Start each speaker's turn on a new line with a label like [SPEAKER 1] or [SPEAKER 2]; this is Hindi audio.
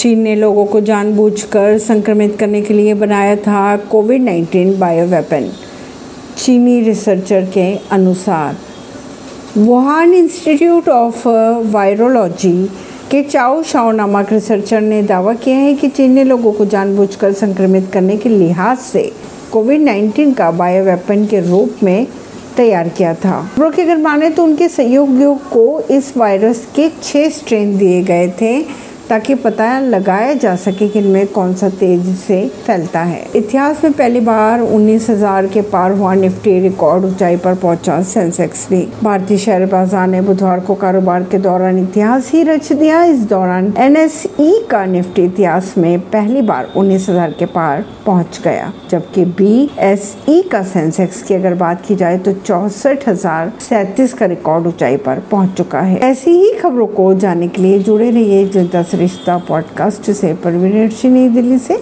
[SPEAKER 1] चीन ने लोगों को जानबूझकर संक्रमित करने के लिए बनाया था कोविड 19 बायो वेपन चीनी रिसर्चर के अनुसार, वुहान इंस्टीट्यूट ऑफ़ वायरोलॉजी के चाओ शाओ नामक रिसर्चर ने दावा किया है कि चीन ने लोगों को जानबूझकर संक्रमित करने के लिहाज से कोविड 19 का बायो वेपन के रूप में तैयार किया था। अगर माने तो उनके सहयोगियों को इस वायरस के छह स्ट्रेन दिए गए थे। ताकि पता लगाया जा सके कि इनमें कौन सा तेज़ी से फैलता है। इतिहास में पहली बार उन्नीस हज़ार के पार हुआ निफ्टी रिकॉर्ड ऊंचाई पर पहुँचा सेंसेक्स भी भारतीय शेयर बाज़ार ने बुधवार को कारोबार के दौरान इतिहास ही रच दिया। इस दौरान एनएसई का निफ्टी इतिहास में पहली बार उन्नीस हज़ार के पार पहुँच गया, जबकि बी एस ई का सेंसेक्स की अगर बात की जाए तो चौसठ हज़ार सैतीस का रिकॉर्ड ऊंचाई पर पहुँच चुका है। ऐसी ही खबरों को जानने के लिए जुड़े रहिए जनता रिश्ता पॉडकास्ट से परवीन नई दिल्ली से।